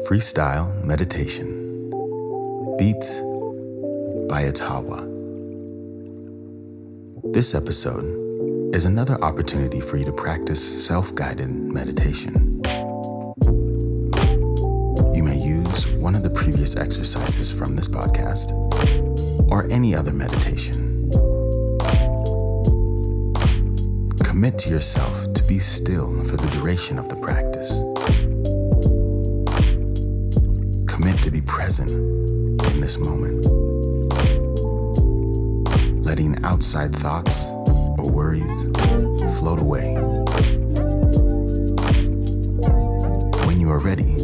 Freestyle Meditation. Beats by Atawa. This episode is another opportunity for you to practice self guided meditation. You may use one of the previous exercises from this podcast or any other meditation. Commit to yourself to be still for the duration of the practice. Commit to be present in this moment, letting outside thoughts or worries float away. When you are ready,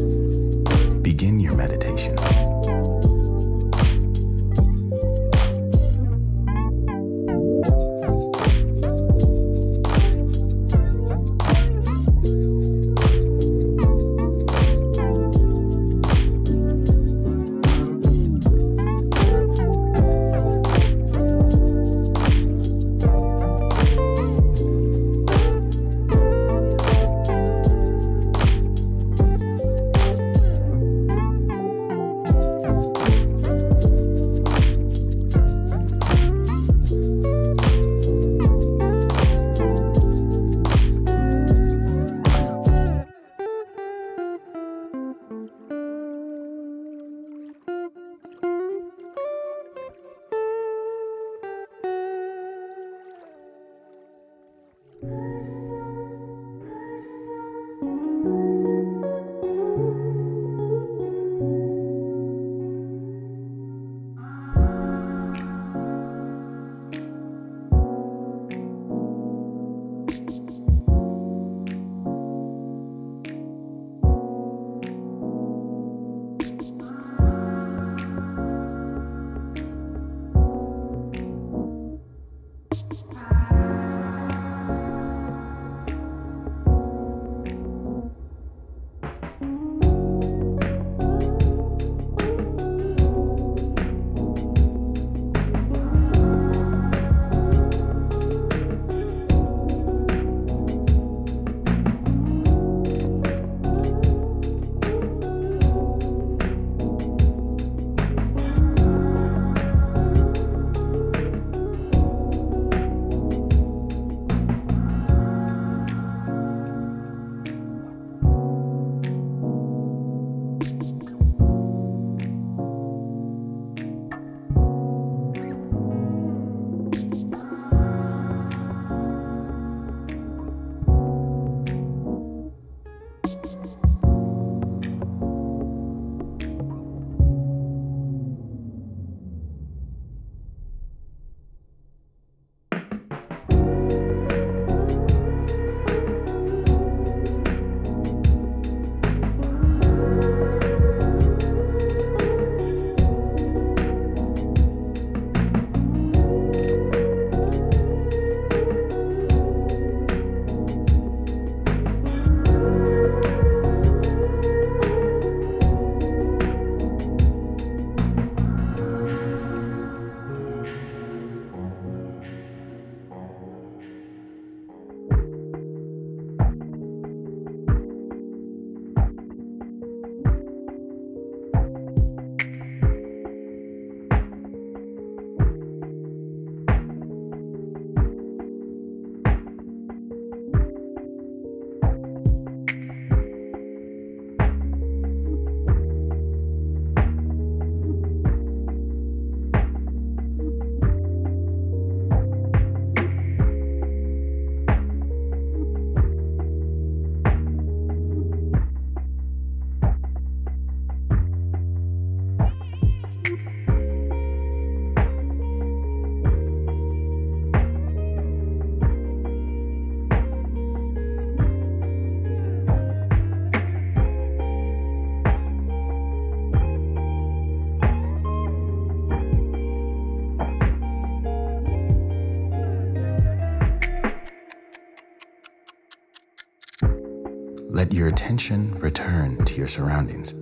Let your attention return to your surroundings.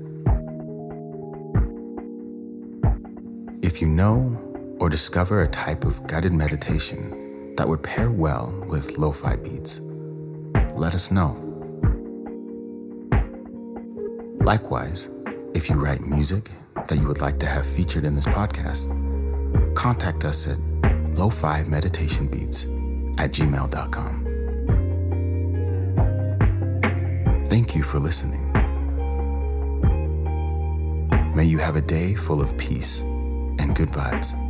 If you know or discover a type of guided meditation that would pair well with lo fi beats, let us know. Likewise, If you write music that you would like to have featured in this podcast, contact us at lo-fi meditation beats at gmail.com. Thank you for listening. May you have a day full of peace and good vibes.